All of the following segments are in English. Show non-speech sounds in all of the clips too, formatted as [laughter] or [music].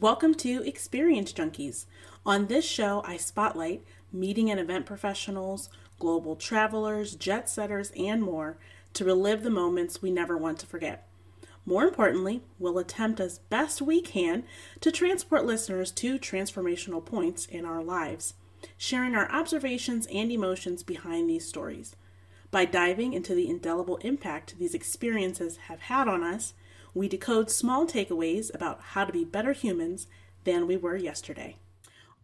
Welcome to Experience Junkies. On this show, I spotlight meeting and event professionals, global travelers, jet setters, and more to relive the moments we never want to forget. More importantly, we'll attempt as best we can to transport listeners to transformational points in our lives, sharing our observations and emotions behind these stories. By diving into the indelible impact these experiences have had on us, we decode small takeaways about how to be better humans than we were yesterday.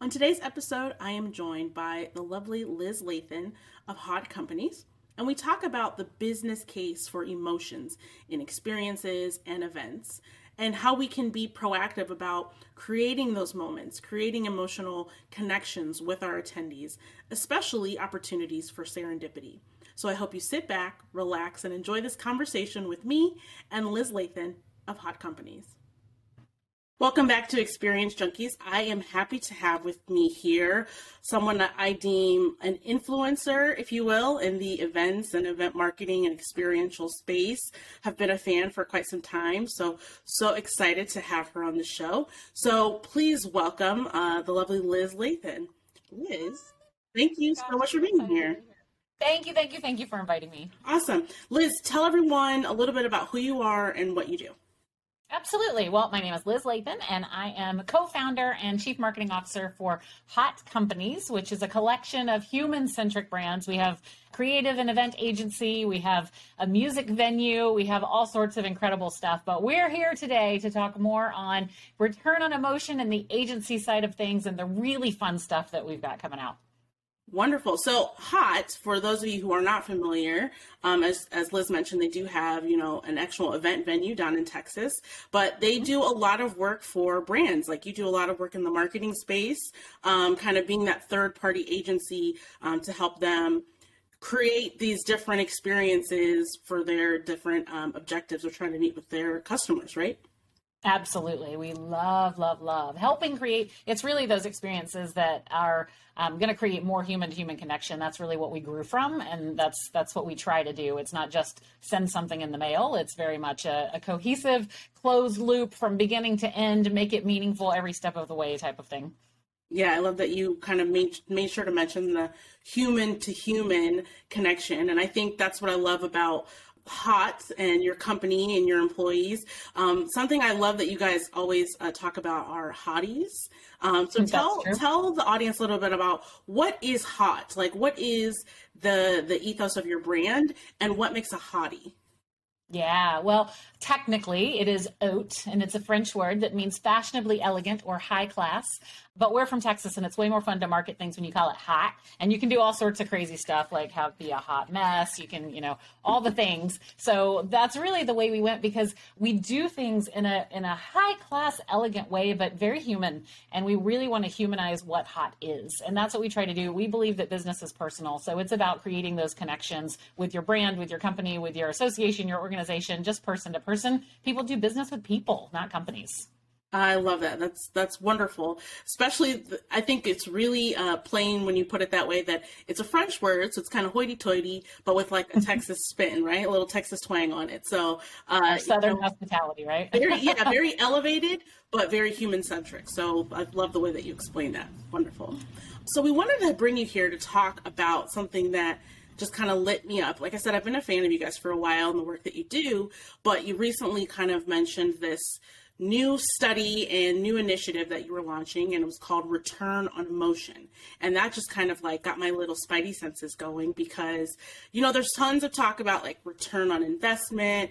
On today's episode, I am joined by the lovely Liz Lathan of Hot Companies, and we talk about the business case for emotions in experiences and events, and how we can be proactive about creating those moments, creating emotional connections with our attendees, especially opportunities for serendipity. So I hope you sit back, relax, and enjoy this conversation with me and Liz Lathan of Hot Companies. Welcome back to Experience Junkies. I am happy to have with me here someone that I deem an influencer, if you will, in the events and event marketing and experiential space. Have been a fan for quite some time, so so excited to have her on the show. So please welcome uh, the lovely Liz Lathan. Liz, thank you so much for being here. Thank you, thank you, thank you for inviting me. Awesome. Liz, tell everyone a little bit about who you are and what you do. Absolutely. Well, my name is Liz Lathan, and I am co founder and chief marketing officer for Hot Companies, which is a collection of human centric brands. We have creative and event agency, we have a music venue, we have all sorts of incredible stuff. But we're here today to talk more on return on emotion and the agency side of things and the really fun stuff that we've got coming out. Wonderful. So, Hot, for those of you who are not familiar, um, as, as Liz mentioned, they do have, you know, an actual event venue down in Texas, but they do a lot of work for brands. Like you do a lot of work in the marketing space, um, kind of being that third party agency um, to help them create these different experiences for their different um, objectives they're trying to meet with their customers, right? Absolutely. We love, love, love helping create. It's really those experiences that are um, going to create more human to human connection. That's really what we grew from. And that's, that's what we try to do. It's not just send something in the mail. It's very much a, a cohesive closed loop from beginning to end, make it meaningful every step of the way type of thing. Yeah, I love that you kind of made made sure to mention the human to human connection, and I think that's what I love about hot and your company and your employees. Um, something I love that you guys always uh, talk about are hotties. Um, so tell tell the audience a little bit about what is hot, like what is the the ethos of your brand, and what makes a hottie. Yeah, well, technically it is haute, and it's a French word that means fashionably elegant or high class. But we're from Texas, and it's way more fun to market things when you call it hot. And you can do all sorts of crazy stuff, like have be a hot mess. You can, you know, all the things. So that's really the way we went because we do things in a in a high class, elegant way, but very human. And we really want to humanize what hot is, and that's what we try to do. We believe that business is personal, so it's about creating those connections with your brand, with your company, with your association, your organization, just person to person. People do business with people, not companies. I love that. That's that's wonderful. Especially, I think it's really uh, plain when you put it that way. That it's a French word, so it's kind of hoity-toity, but with like a. [laughs] Texas spin, right? A little Texas twang on it. So uh, Southern you know, hospitality, right? very, yeah, [laughs] very elevated, but very human-centric. So I love the way that you explain that. Wonderful. So we wanted to bring you here to talk about something that just kind of lit me up. Like I said, I've been a fan of you guys for a while and the work that you do, but you recently kind of mentioned this new study and new initiative that you were launching and it was called return on emotion and that just kind of like got my little spidey senses going because you know there's tons of talk about like return on investment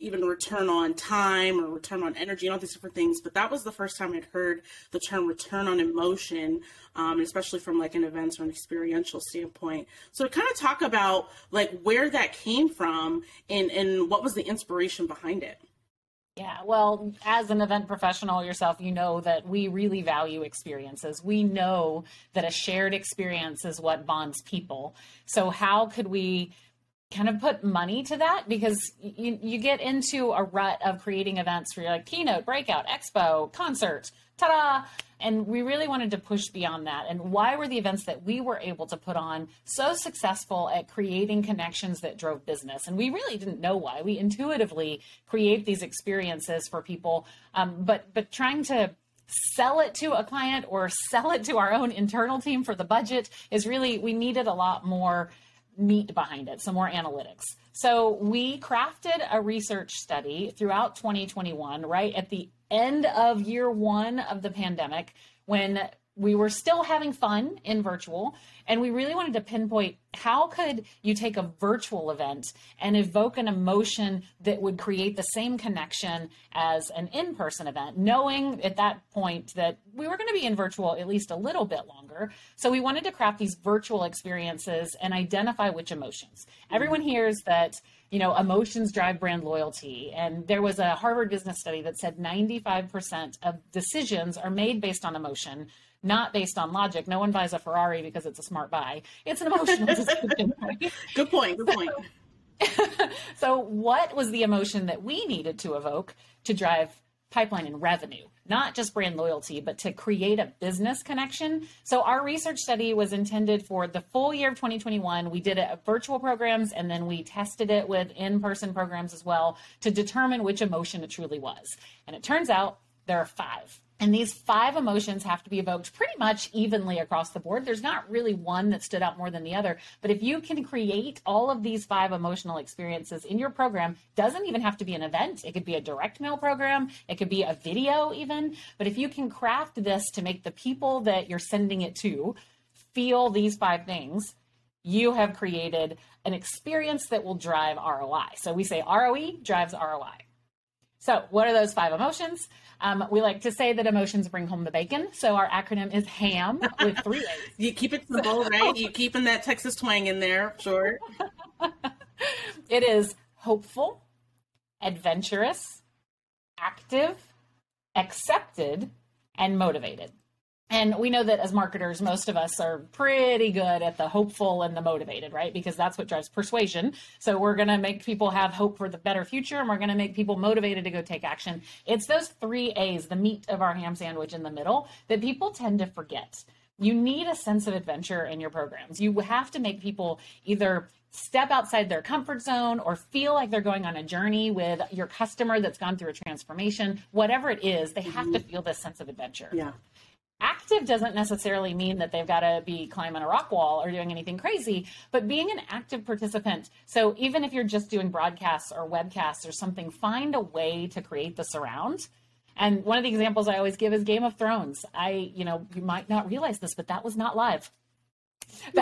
even return on time or return on energy and all these different things but that was the first time i'd heard the term return on emotion um, especially from like an events or an experiential standpoint so to kind of talk about like where that came from and and what was the inspiration behind it yeah, well, as an event professional yourself, you know that we really value experiences. We know that a shared experience is what bonds people. So, how could we kind of put money to that? Because you, you get into a rut of creating events for your like keynote, breakout, expo, concert, ta da! And we really wanted to push beyond that. And why were the events that we were able to put on so successful at creating connections that drove business? And we really didn't know why. We intuitively create these experiences for people, um, but but trying to sell it to a client or sell it to our own internal team for the budget is really we needed a lot more meat behind it, some more analytics. So we crafted a research study throughout 2021, right at the end of year one of the pandemic, when we were still having fun in virtual and we really wanted to pinpoint how could you take a virtual event and evoke an emotion that would create the same connection as an in-person event knowing at that point that we were going to be in virtual at least a little bit longer. So we wanted to craft these virtual experiences and identify which emotions. Everyone hears that you know emotions drive brand loyalty and there was a harvard business study that said 95% of decisions are made based on emotion not based on logic. No one buys a Ferrari because it's a smart buy. It's an emotional [laughs] decision. Right? Good point. Good point. [laughs] so, what was the emotion that we needed to evoke to drive pipeline and revenue? Not just brand loyalty, but to create a business connection. So, our research study was intended for the full year of 2021. We did it at virtual programs and then we tested it with in person programs as well to determine which emotion it truly was. And it turns out there are five. And these five emotions have to be evoked pretty much evenly across the board. There's not really one that stood out more than the other. But if you can create all of these five emotional experiences in your program, doesn't even have to be an event. It could be a direct mail program. It could be a video even. But if you can craft this to make the people that you're sending it to feel these five things, you have created an experience that will drive ROI. So we say ROE drives ROI. So, what are those five emotions? Um, we like to say that emotions bring home the bacon. So, our acronym is HAM with three A's. [laughs] you keep it simple, right? You keeping that Texas twang in there, sure. [laughs] it is hopeful, adventurous, active, accepted, and motivated. And we know that as marketers, most of us are pretty good at the hopeful and the motivated, right? Because that's what drives persuasion. So we're going to make people have hope for the better future and we're going to make people motivated to go take action. It's those three A's, the meat of our ham sandwich in the middle, that people tend to forget. You need a sense of adventure in your programs. You have to make people either step outside their comfort zone or feel like they're going on a journey with your customer that's gone through a transformation, whatever it is, they have to mm-hmm. feel this sense of adventure. Yeah active doesn't necessarily mean that they've got to be climbing a rock wall or doing anything crazy, but being an active participant. So even if you're just doing broadcasts or webcasts or something, find a way to create the surround. And one of the examples I always give is Game of Thrones. I, you know, you might not realize this, but that was not live. [laughs]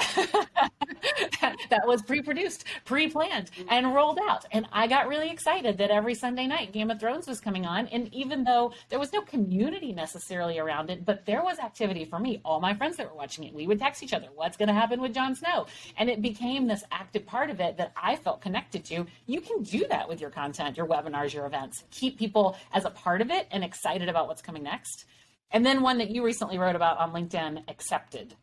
that was pre-produced, pre-planned, mm-hmm. and rolled out. And I got really excited that every Sunday night Game of Thrones was coming on. And even though there was no community necessarily around it, but there was activity for me. All my friends that were watching it, we would text each other, "What's going to happen with Jon Snow?" And it became this active part of it that I felt connected to. You can do that with your content, your webinars, your events. Keep people as a part of it and excited about what's coming next. And then one that you recently wrote about on LinkedIn, accepted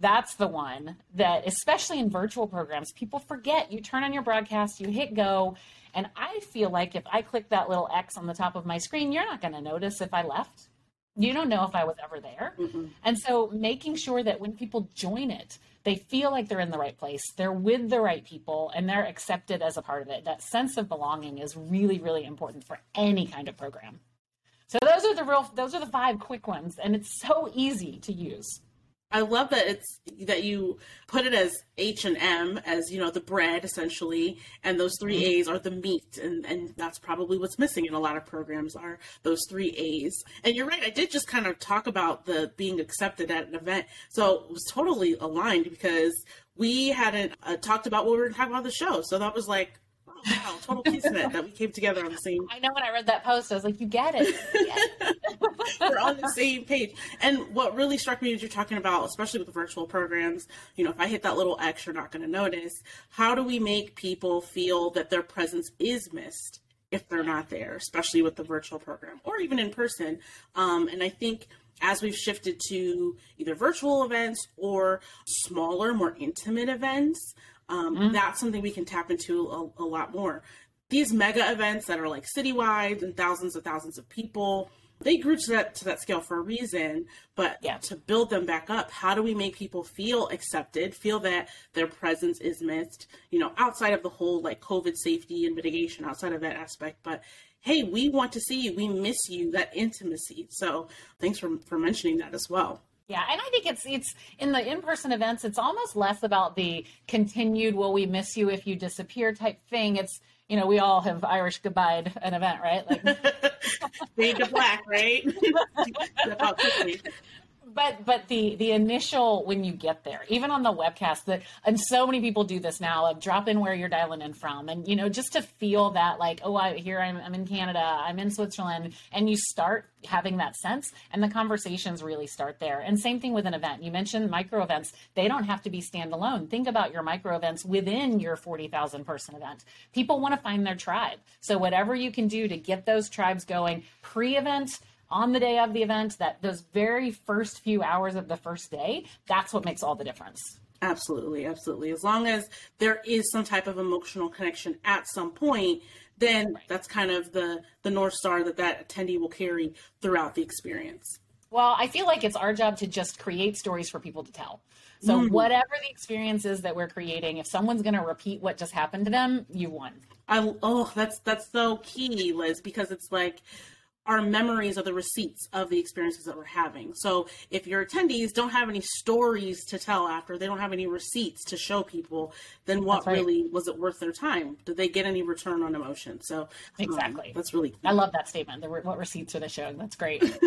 that's the one that, especially in virtual programs, people forget. You turn on your broadcast, you hit go, and I feel like if I click that little X on the top of my screen, you're not going to notice if I left. You don't know if I was ever there. Mm-hmm. And so making sure that when people join it, they feel like they're in the right place, they're with the right people, and they're accepted as a part of it. That sense of belonging is really, really important for any kind of program. So those are the real those are the five quick ones, and it's so easy to use. I love that it's that you put it as H and M as you know the bread essentially, and those 3 mm-hmm. A's are the meat, and and that's probably what's missing in a lot of programs are those three A's. And you're right, I did just kind of talk about the being accepted at an event, so it was totally aligned because we hadn't uh, talked about what we were talking about the show, so that was like wow, total kismet that we came together on the same. I know when I read that post, I was like, you get it. [laughs] We're on the same page. And what really struck me is you're talking about, especially with the virtual programs, you know, if I hit that little X, you're not going to notice. How do we make people feel that their presence is missed if they're not there, especially with the virtual program or even in person? Um, and I think as we've shifted to either virtual events or smaller, more intimate events, um, mm-hmm. that's something we can tap into a, a, lot more. These mega events that are like citywide and thousands of thousands of people, they grew to that to that scale for a reason. But yeah. to build them back up, how do we make people feel accepted, feel that their presence is missed? You know, outside of the whole like COVID safety and mitigation, outside of that aspect, but hey, we want to see you, we miss you, that intimacy. So thanks for for mentioning that as well. Yeah, and I think it's it's in the in-person events, it's almost less about the continued "will we miss you if you disappear" type thing. It's you know we all have Irish goodbye an event, right? Like [laughs] fade to black, right? [laughs] but but the the initial when you get there even on the webcast that and so many people do this now of drop in where you're dialing in from and you know just to feel that like oh I here I'm, I'm in Canada I'm in Switzerland and you start having that sense and the conversations really start there. And same thing with an event. You mentioned micro events. They don't have to be standalone. Think about your micro events within your 40,000 person event. People want to find their tribe. So whatever you can do to get those tribes going pre-event on the day of the event, that those very first few hours of the first day, that's what makes all the difference. Absolutely, absolutely. As long as there is some type of emotional connection at some point, then right. that's kind of the the north star that that attendee will carry throughout the experience. Well, I feel like it's our job to just create stories for people to tell. So mm. whatever the experience is that we're creating, if someone's going to repeat what just happened to them, you won. I oh, that's that's so key, Liz, because it's like our memories of the receipts of the experiences that we're having. So if your attendees don't have any stories to tell after, they don't have any receipts to show people, then what right. really was it worth their time? Did they get any return on emotion? So um, exactly, um, that's really. Key. I love that statement. The, what receipts are they showing? That's great. [laughs]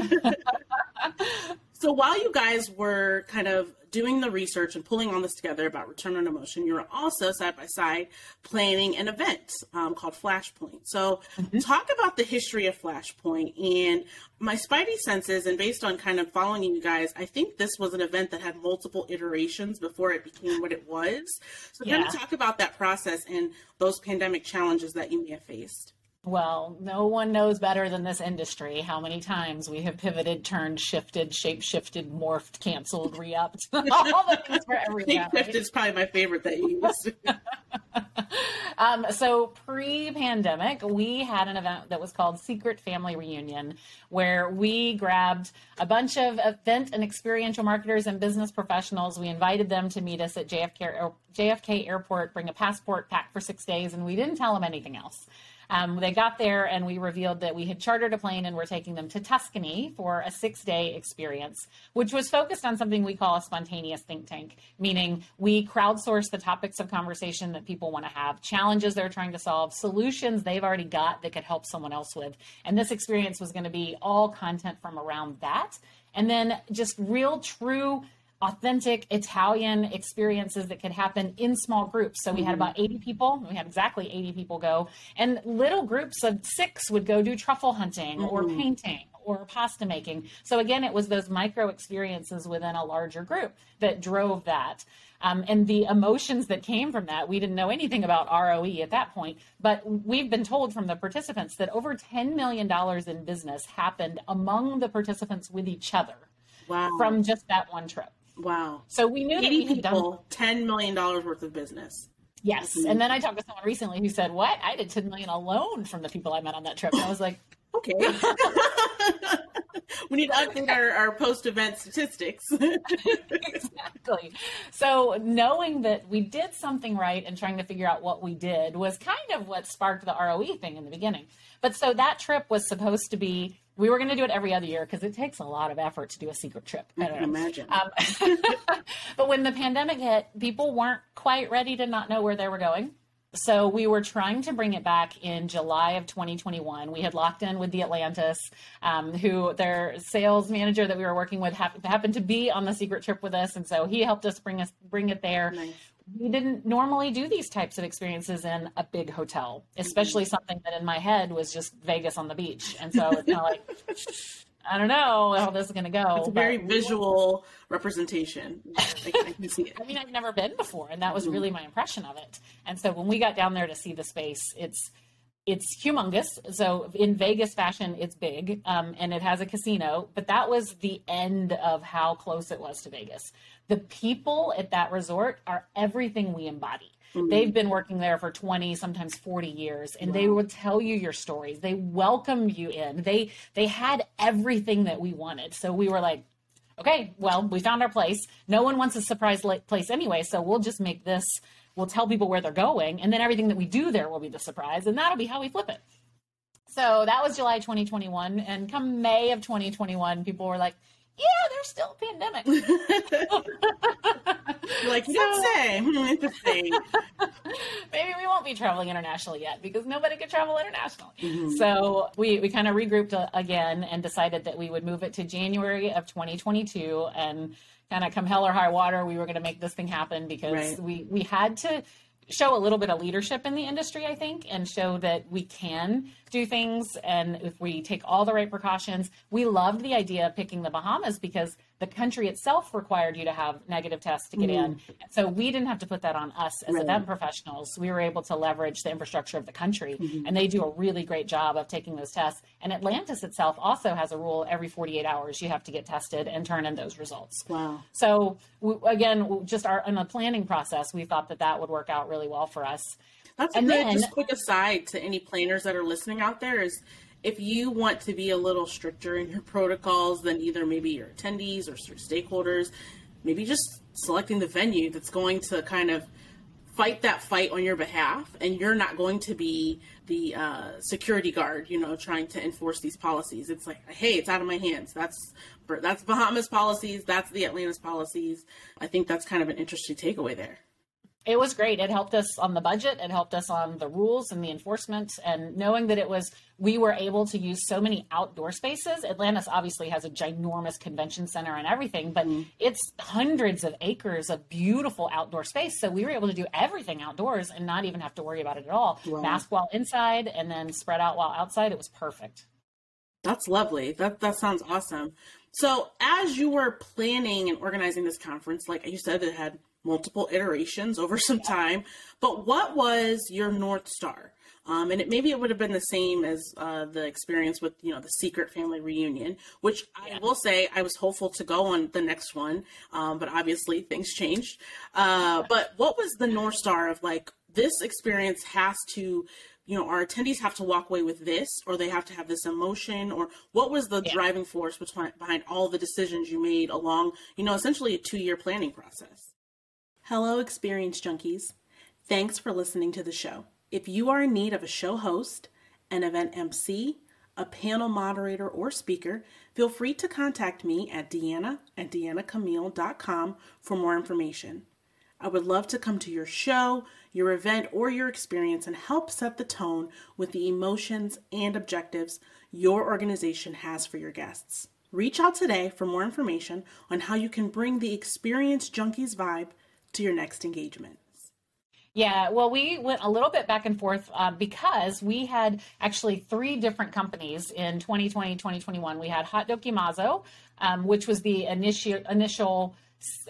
[laughs] so while you guys were kind of doing the research and pulling all this together about return on emotion, you were also side by side planning an event um, called Flashpoint. So, mm-hmm. talk about the history of Flashpoint and my spidey senses, and based on kind of following you guys, I think this was an event that had multiple iterations before it became what it was. So, yeah. kind of talk about that process and those pandemic challenges that you may have faced. Well, no one knows better than this industry how many times we have pivoted, turned, shifted, shape shifted, morphed, canceled, re upped. [laughs] All the things for everything. Shape shift is probably my favorite that you use. [laughs] [laughs] um, so, pre pandemic, we had an event that was called Secret Family Reunion, where we grabbed a bunch of event and experiential marketers and business professionals. We invited them to meet us at JFK, JFK Airport, bring a passport, pack for six days, and we didn't tell them anything else. Um, they got there and we revealed that we had chartered a plane and we're taking them to Tuscany for a six day experience, which was focused on something we call a spontaneous think tank, meaning we crowdsource the topics of conversation that people want to have, challenges they're trying to solve, solutions they've already got that could help someone else with. And this experience was going to be all content from around that. And then just real, true authentic Italian experiences that could happen in small groups. So we had mm-hmm. about 80 people. We had exactly 80 people go. And little groups of six would go do truffle hunting mm-hmm. or painting or pasta making. So again, it was those micro experiences within a larger group that drove that. Um, and the emotions that came from that, we didn't know anything about ROE at that point, but we've been told from the participants that over $10 million in business happened among the participants with each other wow. from just that one trip. Wow. So we knew that we had done ten million dollars worth of business. Yes. Mm-hmm. And then I talked to someone recently who said, What? I did ten million alone from the people I met on that trip. And I was like, [laughs] Okay. [laughs] we need to update our, our post event statistics. [laughs] exactly. So knowing that we did something right and trying to figure out what we did was kind of what sparked the ROE thing in the beginning. But so that trip was supposed to be we were going to do it every other year because it takes a lot of effort to do a secret trip. I, can imagine. Um, [laughs] but when the pandemic hit, people weren't quite ready to not know where they were going. So we were trying to bring it back in July of 2021. We had locked in with the Atlantis, um, who their sales manager that we were working with happened, happened to be on the secret trip with us, and so he helped us bring us bring it there. Nice we didn't normally do these types of experiences in a big hotel, especially something that in my head was just Vegas on the beach. And so it's kind of like, I don't know how this is going to go. It's a very visual representation. I, I, can see it. I mean, I've never been before, and that was mm-hmm. really my impression of it. And so when we got down there to see the space, it's it's humongous. So in Vegas fashion, it's big, um, and it has a casino. But that was the end of how close it was to Vegas. The people at that resort are everything we embody. Mm-hmm. They've been working there for 20, sometimes 40 years, and wow. they will tell you your stories. They welcome you in. They they had everything that we wanted. So we were like, okay, well, we found our place. No one wants a surprise place anyway, so we'll just make this we'll tell people where they're going, and then everything that we do there will be the surprise, and that'll be how we flip it. So that was July 2021. And come May of 2021, people were like, yeah, there's still a pandemic. [laughs] like, you say. Hmm, interesting. [laughs] Maybe we won't be traveling internationally yet because nobody could travel internationally. Mm-hmm. So we, we kind of regrouped uh, again and decided that we would move it to January of 2022 and kind of come hell or high water, we were going to make this thing happen because right. we, we had to show a little bit of leadership in the industry, I think, and show that we can do things. And if we take all the right precautions, we loved the idea of picking the Bahamas because the country itself required you to have negative tests to get mm. in. So we didn't have to put that on us as right. event professionals. We were able to leverage the infrastructure of the country, mm-hmm. and they do a really great job of taking those tests. And Atlantis itself also has a rule every 48 hours you have to get tested and turn in those results. Wow. So we, again, just our in the planning process, we thought that that would work out really well for us. That's and a good, then, just quick aside to any planners that are listening out there is if you want to be a little stricter in your protocols than either maybe your attendees or stakeholders, maybe just selecting the venue that's going to kind of fight that fight on your behalf and you're not going to be the uh, security guard you know trying to enforce these policies it's like hey it's out of my hands that's that's bahamas policies that's the atlantis policies i think that's kind of an interesting takeaway there it was great. It helped us on the budget. It helped us on the rules and the enforcement. And knowing that it was, we were able to use so many outdoor spaces. Atlantis obviously has a ginormous convention center and everything, but mm. it's hundreds of acres of beautiful outdoor space. So we were able to do everything outdoors and not even have to worry about it at all. Mask while inside and then spread out while outside. It was perfect. That's lovely. That that sounds awesome. So as you were planning and organizing this conference, like you said, it had multiple iterations over some time. But what was your North Star? Um, and it, maybe it would have been the same as uh, the experience with you know the secret family reunion, which I will say I was hopeful to go on the next one, um, but obviously things changed. Uh, but what was the north star of like this experience has to you know our attendees have to walk away with this or they have to have this emotion or what was the yeah. driving force behind, behind all the decisions you made along you know essentially a two year planning process Hello, Experience Junkies. Thanks for listening to the show. If you are in need of a show host, an event MC, a panel moderator, or speaker, feel free to contact me at deanna at deannacamille.com for more information. I would love to come to your show, your event, or your experience and help set the tone with the emotions and objectives your organization has for your guests. Reach out today for more information on how you can bring the Experience Junkies vibe to your next engagement? Yeah, well, we went a little bit back and forth uh, because we had actually three different companies in 2020, 2021. We had Hot Dokimazo, um, which was the initial initial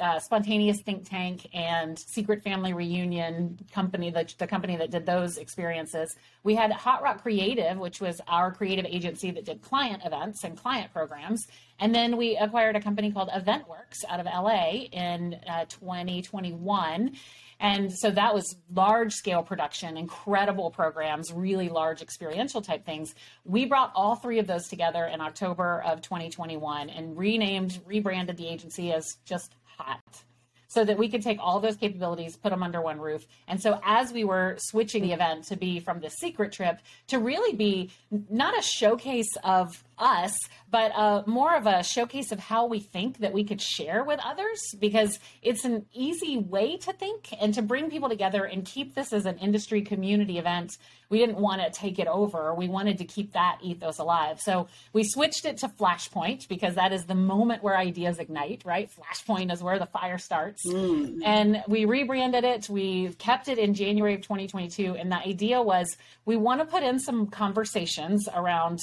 uh, spontaneous think tank and secret family reunion company, the, the company that did those experiences. We had Hot Rock Creative, which was our creative agency that did client events and client programs. And then we acquired a company called EventWorks out of LA in uh, 2021. And so that was large scale production, incredible programs, really large experiential type things. We brought all three of those together in October of 2021 and renamed, rebranded the agency as just Hot so that we could take all those capabilities, put them under one roof. And so as we were switching the event to be from the secret trip to really be not a showcase of us, but uh, more of a showcase of how we think that we could share with others because it's an easy way to think and to bring people together and keep this as an industry community event. We didn't want to take it over. We wanted to keep that ethos alive. So we switched it to Flashpoint because that is the moment where ideas ignite, right? Flashpoint is where the fire starts. Mm. And we rebranded it. We kept it in January of 2022. And the idea was we want to put in some conversations around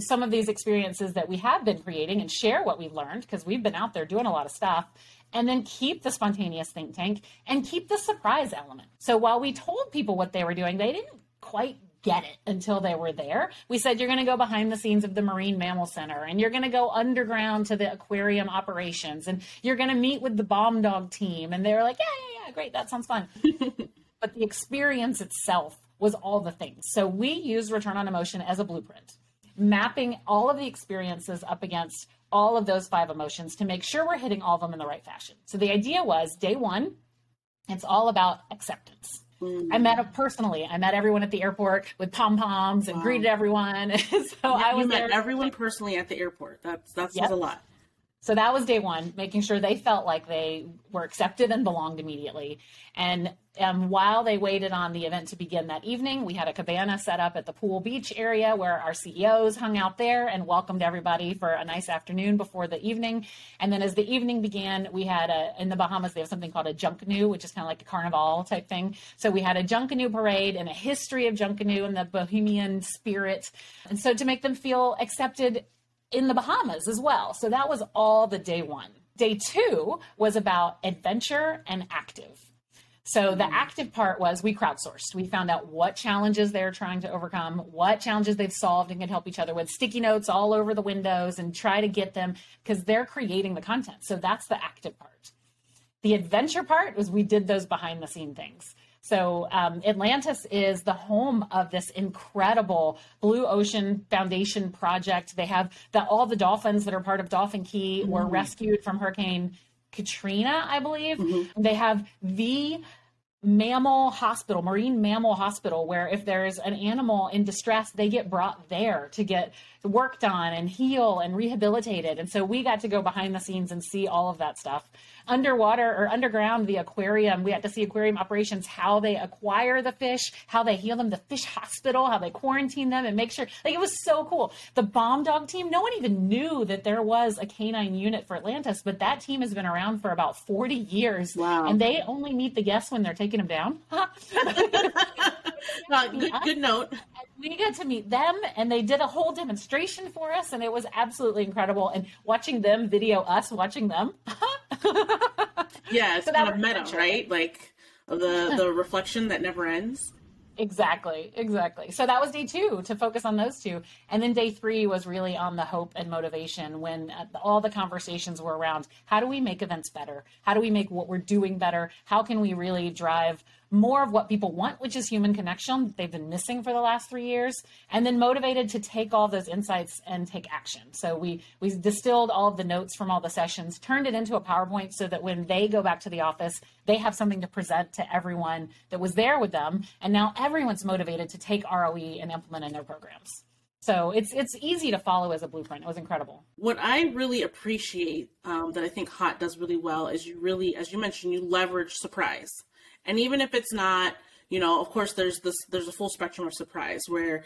some of these experiences that we have been creating and share what we've learned because we've been out there doing a lot of stuff and then keep the spontaneous think tank and keep the surprise element. So while we told people what they were doing, they didn't quite get it until they were there. We said you're going to go behind the scenes of the Marine Mammal Center and you're going to go underground to the aquarium operations and you're going to meet with the bomb dog team and they were like, "Yeah, yeah, yeah, great. That sounds fun." [laughs] but the experience itself was all the things. So we use return on emotion as a blueprint mapping all of the experiences up against all of those five emotions to make sure we're hitting all of them in the right fashion. So the idea was day one, it's all about acceptance. Mm. I met personally. I met everyone at the airport with pom poms and wow. greeted everyone. [laughs] so yeah, I was met everyone personally at the airport. That's that's yep. a lot. So that was day one, making sure they felt like they were accepted and belonged immediately. And um, while they waited on the event to begin that evening, we had a cabana set up at the pool beach area where our CEOs hung out there and welcomed everybody for a nice afternoon before the evening. And then as the evening began, we had a, in the Bahamas, they have something called a Junkanoo, which is kind of like a carnival type thing. So we had a Junkanoo parade and a history of Junkanoo and the Bahamian spirit. And so to make them feel accepted in the Bahamas as well. So that was all the day one. Day two was about adventure and active. So the mm. active part was we crowdsourced. We found out what challenges they're trying to overcome, what challenges they've solved and can help each other with sticky notes all over the windows and try to get them because they're creating the content. So that's the active part. The adventure part was we did those behind the scene things. So um, Atlantis is the home of this incredible Blue Ocean Foundation project. They have the, all the dolphins that are part of Dolphin Cay mm-hmm. were rescued from Hurricane Katrina, I believe. Mm-hmm. They have the mammal hospital, marine mammal hospital, where if there's an animal in distress, they get brought there to get worked on and heal and rehabilitated. And so we got to go behind the scenes and see all of that stuff underwater or underground, the aquarium. We had to see aquarium operations, how they acquire the fish, how they heal them, the fish hospital, how they quarantine them and make sure. Like it was so cool. The bomb dog team, no one even knew that there was a canine unit for Atlantis, but that team has been around for about 40 years. Wow. And they only meet the guests when they're taking them down. [laughs] [laughs] uh, good, good note. We got to meet them, and they did a whole demonstration for us, and it was absolutely incredible. And watching them video us watching them. [laughs] yeah, it's so kind of meta, right? Like the the reflection that never ends. Exactly, exactly. So that was day two to focus on those two. And then day three was really on the hope and motivation when uh, all the conversations were around how do we make events better? How do we make what we're doing better? How can we really drive more of what people want, which is human connection they've been missing for the last three years, and then motivated to take all those insights and take action. So we we distilled all of the notes from all the sessions, turned it into a PowerPoint so that when they go back to the office, they have something to present to everyone that was there with them, and now everyone's motivated to take ROE and implement in their programs. So it's it's easy to follow as a blueprint. It was incredible. What I really appreciate um, that I think Hot does really well is you really, as you mentioned, you leverage surprise. And even if it's not, you know, of course, there's this there's a full spectrum of surprise where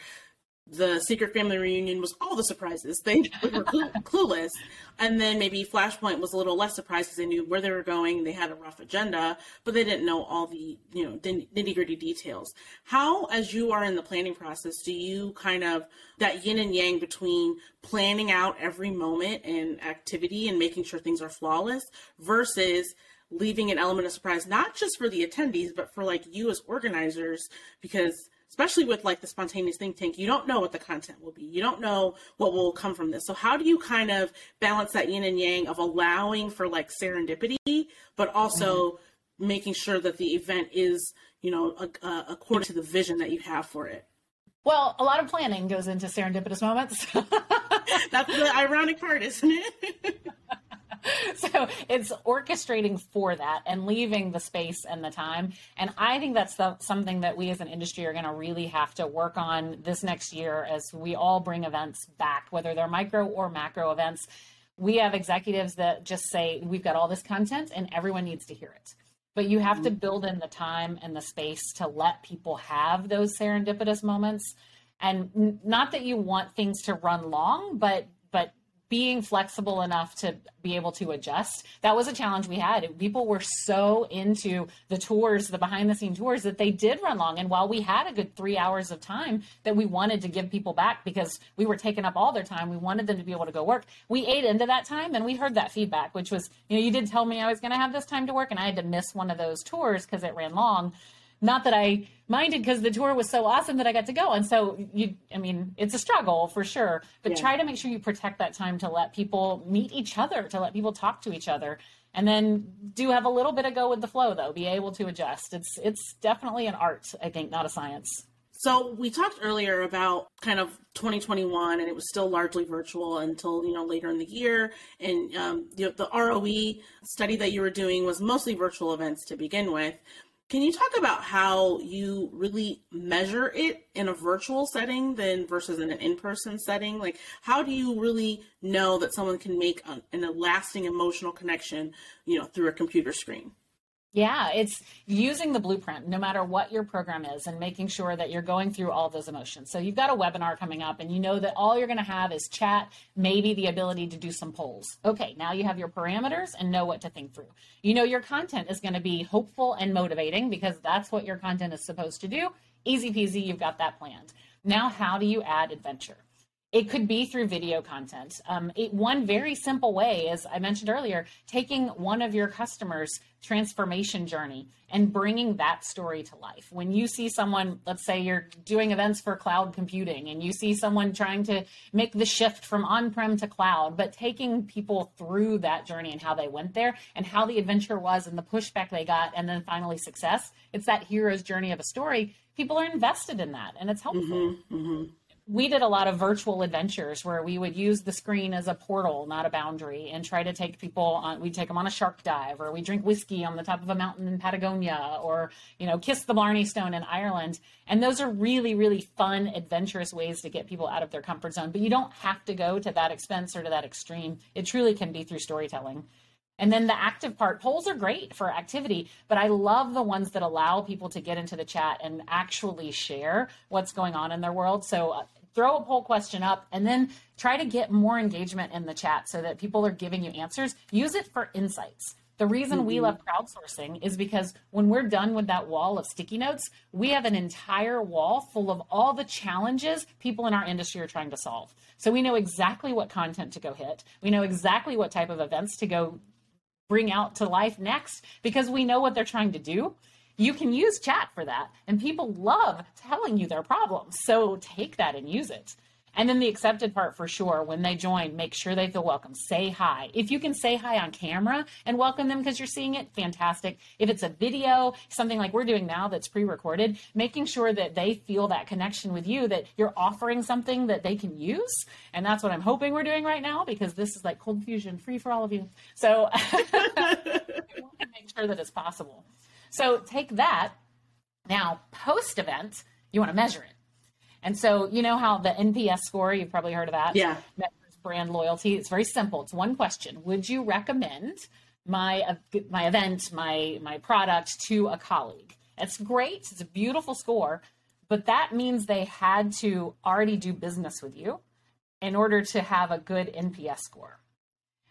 the secret family reunion was all the surprises. They [laughs] were clueless, and then maybe Flashpoint was a little less surprised because they knew where they were going. They had a rough agenda, but they didn't know all the you know nitty gritty details. How, as you are in the planning process, do you kind of that yin and yang between planning out every moment and activity and making sure things are flawless versus leaving an element of surprise, not just for the attendees, but for like you as organizers, because especially with like the spontaneous think tank, you don't know what the content will be. You don't know what will come from this. So how do you kind of balance that yin and yang of allowing for like serendipity, but also mm-hmm. making sure that the event is, you know, a, a, according to the vision that you have for it? Well, a lot of planning goes into serendipitous moments. [laughs] That's the ironic part, isn't it? [laughs] [laughs] so it's orchestrating for that and leaving the space and the time. And I think that's the, something that we as an industry are going to really have to work on this next year as we all bring events back, whether they're micro or macro events. We have executives that just say, we've got all this content and everyone needs to hear it. But you have to mm-hmm. build in the time and the space to let people have those serendipitous moments. And not that you want things to run long, but but being flexible enough to be able to adjust. That was a challenge we had. People were so into the tours, the behind the scene tours, that they did run long. And while we had a good three hours of time that we wanted to give people back because we were taking up all their time, we wanted them to be able to go work. We ate into that time and we heard that feedback, which was, you know, you did tell me I was going to have this time to work and I had to miss one of those tours because it ran long not that I minded because the tour was so awesome that I got to go. And so you, I mean, it's a struggle for sure, but yeah. try to make sure you protect that time to let people meet each other, to let people talk to each other. And then do have a little bit of go with the flow though, be able to adjust. It's, it's definitely an art, I think, not a science. So we talked earlier about kind of 2021, and it was still largely virtual until you know later in the year. And um, the, the ROE study that you were doing was mostly virtual events to begin with Can you talk about how you really measure it in a virtual setting than versus in an in-person setting? Like, how do you really know that someone can make a, a lasting emotional connection, you know, through a computer screen? Yeah, it's using the blueprint no matter what your program is and making sure that you're going through all those emotions. So you've got a webinar coming up and you know that all you're going to have is chat, maybe the ability to do some polls. Okay, now you have your parameters and know what to think through. You know your content is going to be hopeful and motivating because that's what your content is supposed to do. Easy peasy, you've got that planned. Now, how do you add adventure? It could be through video content. Um, it, one very simple way, as I mentioned earlier, taking one of your customers' transformation journey and bringing that story to life. When you see someone, let's say you're doing events for cloud computing and you see someone trying to make the shift from on prem to cloud, but taking people through that journey and how they went there and how the adventure was and the pushback they got and then finally success, it's that hero's journey of a story. People are invested in that and it's helpful. Mm-hmm, mm-hmm we did a lot of virtual adventures where we would use the screen as a portal, not a boundary, and try to take people on. We'd take them on a shark dive, or we drink whiskey on the top of a mountain in Patagonia, or you know, kiss the Blarney Stone in Ireland. And those are really, really fun, adventurous ways to get people out of their comfort zone. But you don't have to go to that expense or to that extreme. It truly can be through storytelling. And then the active part, polls are great for activity, but I love the ones that allow people to get into the chat and actually share what's going on in their world. So uh, throw a poll question up and then try to get more engagement in the chat so that people are giving you answers. Use it for insights. The reason mm-hmm. we love crowdsourcing is because when we're done with that wall of sticky notes, we have an entire wall full of all the challenges people in our industry are trying to solve. So we know exactly what content to go hit. We know exactly what type of events to go bring out to life next because we know what they're trying to do. You can use chat for that, and people love telling you their problems. So take that and use it. And then the accepted part for sure, when they join, make sure they feel welcome. Say hi. If you can say hi on camera and welcome them because you're seeing it, fantastic. If it's a video, something like we're doing now that's pre recorded, making sure that they feel that connection with you, that you're offering something that they can use. And that's what I'm hoping we're doing right now because this is like cold fusion free for all of you. So [laughs] make sure that it's possible. So take that. Now, post event, you want to measure it. And so, you know how the NPS score, you've probably heard of that. Yeah. Measures brand loyalty. It's very simple. It's one question. Would you recommend my my event, my my product to a colleague? It's great. It's a beautiful score, but that means they had to already do business with you in order to have a good NPS score.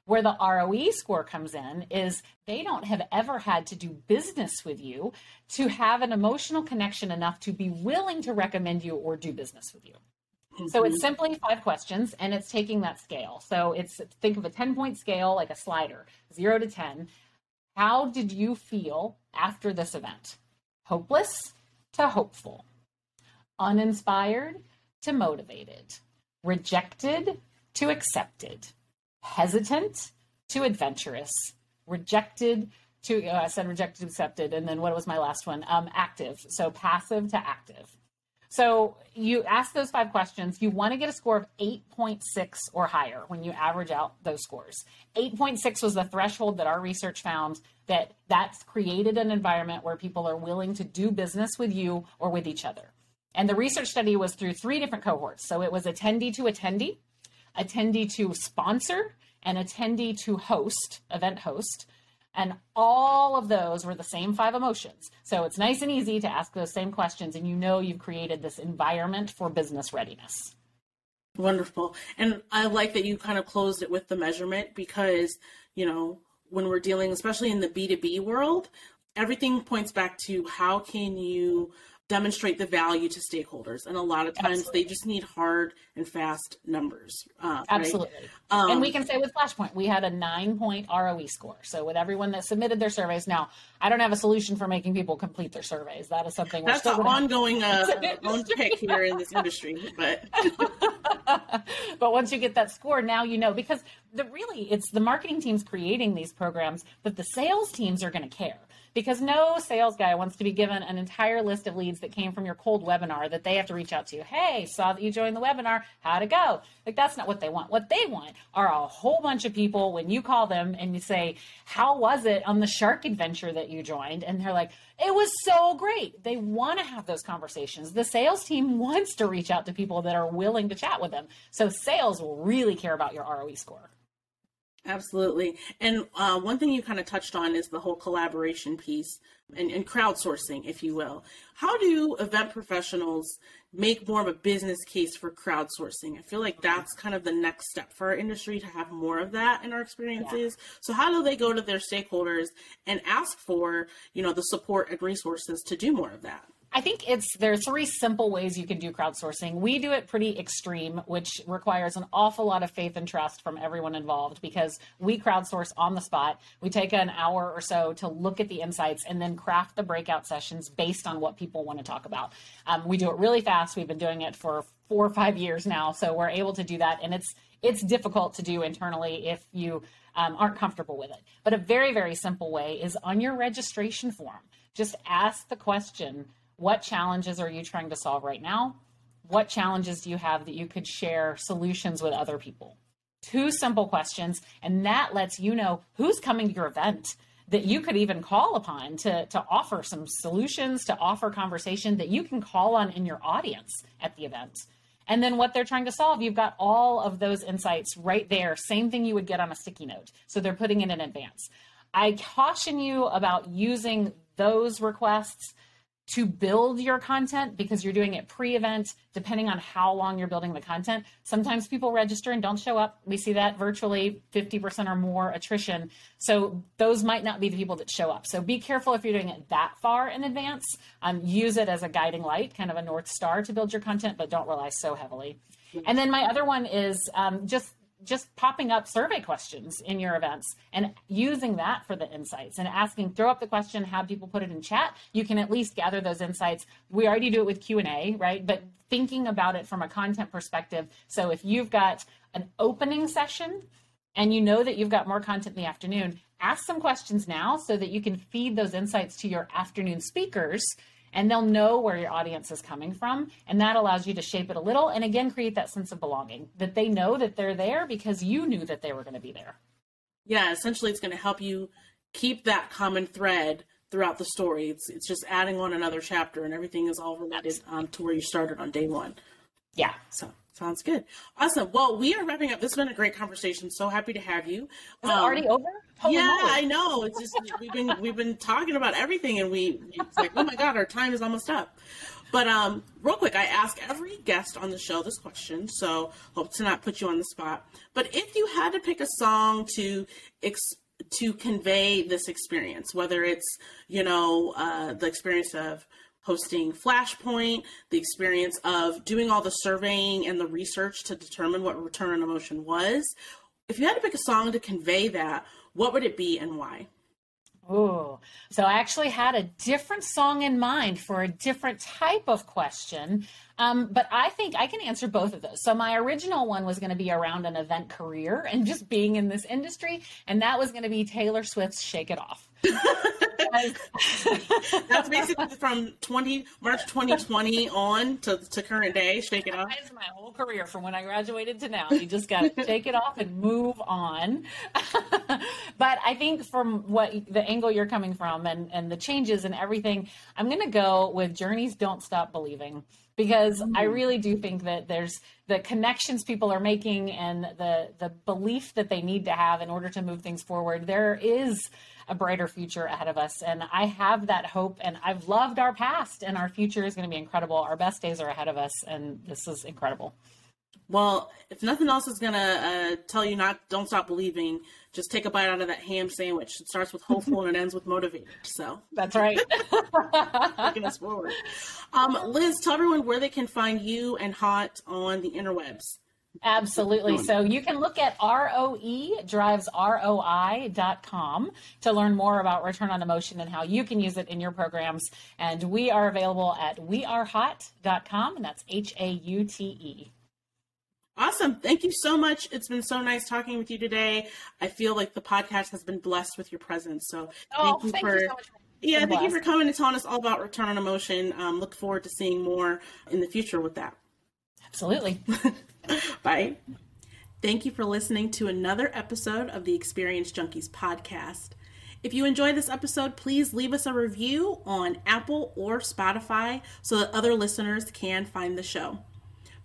Where the ROE score comes in is they don't have ever had to do business with you to have an emotional connection enough to be willing to recommend you or do business with you. Mm-hmm. So it's mm-hmm. simply five questions and it's taking that scale. So it's think of a 10 point scale like a slider, zero to 10. How did you feel after this event? Hopeless to hopeful, uninspired to motivated, rejected to accepted hesitant to adventurous, rejected to, uh, I said rejected accepted. And then what was my last one? Um, active. So passive to active. So you ask those five questions. You want to get a score of 8.6 or higher when you average out those scores. 8.6 was the threshold that our research found that that's created an environment where people are willing to do business with you or with each other. And the research study was through three different cohorts. So it was attendee to attendee, attendee to sponsor, and attendee to host, event host. And all of those were the same five emotions. So it's nice and easy to ask those same questions, and you know you've created this environment for business readiness. Wonderful. And I like that you kind of closed it with the measurement because, you know, when we're dealing, especially in the B2B world, everything points back to how can you demonstrate the value to stakeholders and a lot of times Absolutely. they just need hard and fast numbers uh, Absolutely. Right? Um, and we can say with flashpoint we had a nine point roe score so with everyone that submitted their surveys now i don't have a solution for making people complete their surveys that is something we're still that's an ongoing uh, own pick here in this industry but [laughs] but once you get that score now you know because the really it's the marketing teams creating these programs but the sales teams are going to care because no sales guy wants to be given an entire list of leads that came from your cold webinar that they have to reach out to. Hey, saw that you joined the webinar. How'd it go? Like, that's not what they want. What they want are a whole bunch of people when you call them and you say, How was it on the shark adventure that you joined? And they're like, It was so great. They want to have those conversations. The sales team [laughs] wants to reach out to people that are willing to chat with them. So, sales will really care about your ROE score. Absolutely. And uh, one thing you kind of touched on is the whole collaboration piece and, and, crowdsourcing, if you will. How do event professionals make more of a business case for crowdsourcing? I feel like that's kind of the next step for our industry to have more of that in our experiences. Yeah. So how do they go to their stakeholders and ask for, you know, the support and resources to do more of that? I think it's there are three simple ways you can do crowdsourcing. We do it pretty extreme, which requires an awful lot of faith and trust from everyone involved because we crowdsource on the spot. We take an hour or so to look at the insights and then craft the breakout sessions based on what people want to talk about. Um, we do it really fast. We've been doing it for four or five years now, so we're able to do that, and it's it's difficult to do internally if you um, aren't comfortable with it. But a very very simple way is on your registration form. Just ask the question what challenges are you trying to solve right now? What challenges do you have that you could share solutions with other people? Two simple questions, and that lets you know who's coming to your event that you could even call upon to, to offer some solutions, to offer conversation that you can call on in your audience at the event. And then what they're trying to solve, you've got all of those insights right there. Same thing you would get on a sticky note. So they're putting it in advance. I caution you about using those requests to build your content because you're doing it pre-event depending on how long you're building the content. Sometimes people register and don't show up. We see that virtually 50% or more attrition. So those might not be the people that show up. So be careful if you're doing it that far in advance. Um, use it as a guiding light kind of a north star to build your content but don't rely so heavily. And then my other one is um, just just popping up survey questions in your events and using that for the insights and asking throw up the question have people put it in chat. You can at least gather those insights. We already do it with q&a right? But thinking about it from a content perspective. So if you've got an opening session and you know that you've got more content in the afternoon ask some questions now so that you can feed those insights to your afternoon speakers and they'll know where your audience is coming from and that allows you to shape it a little and again create that sense of belonging that they know that they're there because you knew that they were going to be there. Yeah essentially it's going to help you keep that common thread throughout the story. It's, it's just adding on another chapter and everything is all related um, to where you started on day one. Yeah. So Sounds good. Awesome. Well, we are wrapping up. This has been a great conversation. So happy to have you. Um, already over? Holy yeah, moly. I know. It's just we've been we've been talking about everything, and we it's like, oh my god, our time is almost up. But um, real quick, I ask every guest on the show this question, so hope to not put you on the spot. But if you had to pick a song to ex- to convey this experience, whether it's you know uh, the experience of hosting Flashpoint, the experience of doing all the surveying and the research to determine what return on emotion was. If you had to pick a song to convey that, what would it be and why? Oh, so I actually had a different song in mind for a different type of question. Um, but I think I can answer both of those. So my original one was going to be around an event career and just being in this industry, and that was going to be Taylor Swift's "Shake It Off." [laughs] That's basically from 20 March 2020 on to, to current day. Shake it off. That's my whole career from when I graduated to now. You just got to [laughs] shake it off and move on. [laughs] but I think from what the angle you're coming from and, and the changes and everything, I'm going to go with Journeys Don't Stop Believing because. I mm-hmm. really do think that there's the connections people are making and the the belief that they need to have in order to move things forward. There is a brighter future ahead of us, and I have that hope. And I've loved our past, and our future is going to be incredible. Our best days are ahead of us, and this is incredible. Well, if nothing else is gonna uh, tell you not, don't stop believing. Just take a bite out of that ham sandwich. It starts with hopeful and it ends with motivated. So that's right. [laughs] [laughs] taking us forward. Um, Liz, tell everyone where they can find you and Haute on the interwebs. Absolutely. So you can look at ROE drives ROI.com to learn more about return on emotion and how you can use it in your programs. And we are available at wearehaute.com, and that's H A U T E. Awesome. Thank you so much. It's been so nice talking with you today. I feel like the podcast has been blessed with your presence. So oh, thank you, thank for, you so much. Yeah, thank you for coming and telling us all about Return on Emotion. Um, look forward to seeing more in the future with that. Absolutely. [laughs] [laughs] Bye. Thank you for listening to another episode of the Experience Junkies podcast. If you enjoyed this episode, please leave us a review on Apple or Spotify so that other listeners can find the show.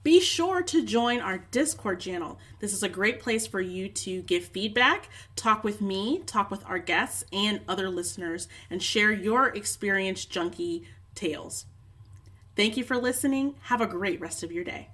Be sure to join our Discord channel. This is a great place for you to give feedback, talk with me, talk with our guests and other listeners, and share your experience junkie tales. Thank you for listening. Have a great rest of your day.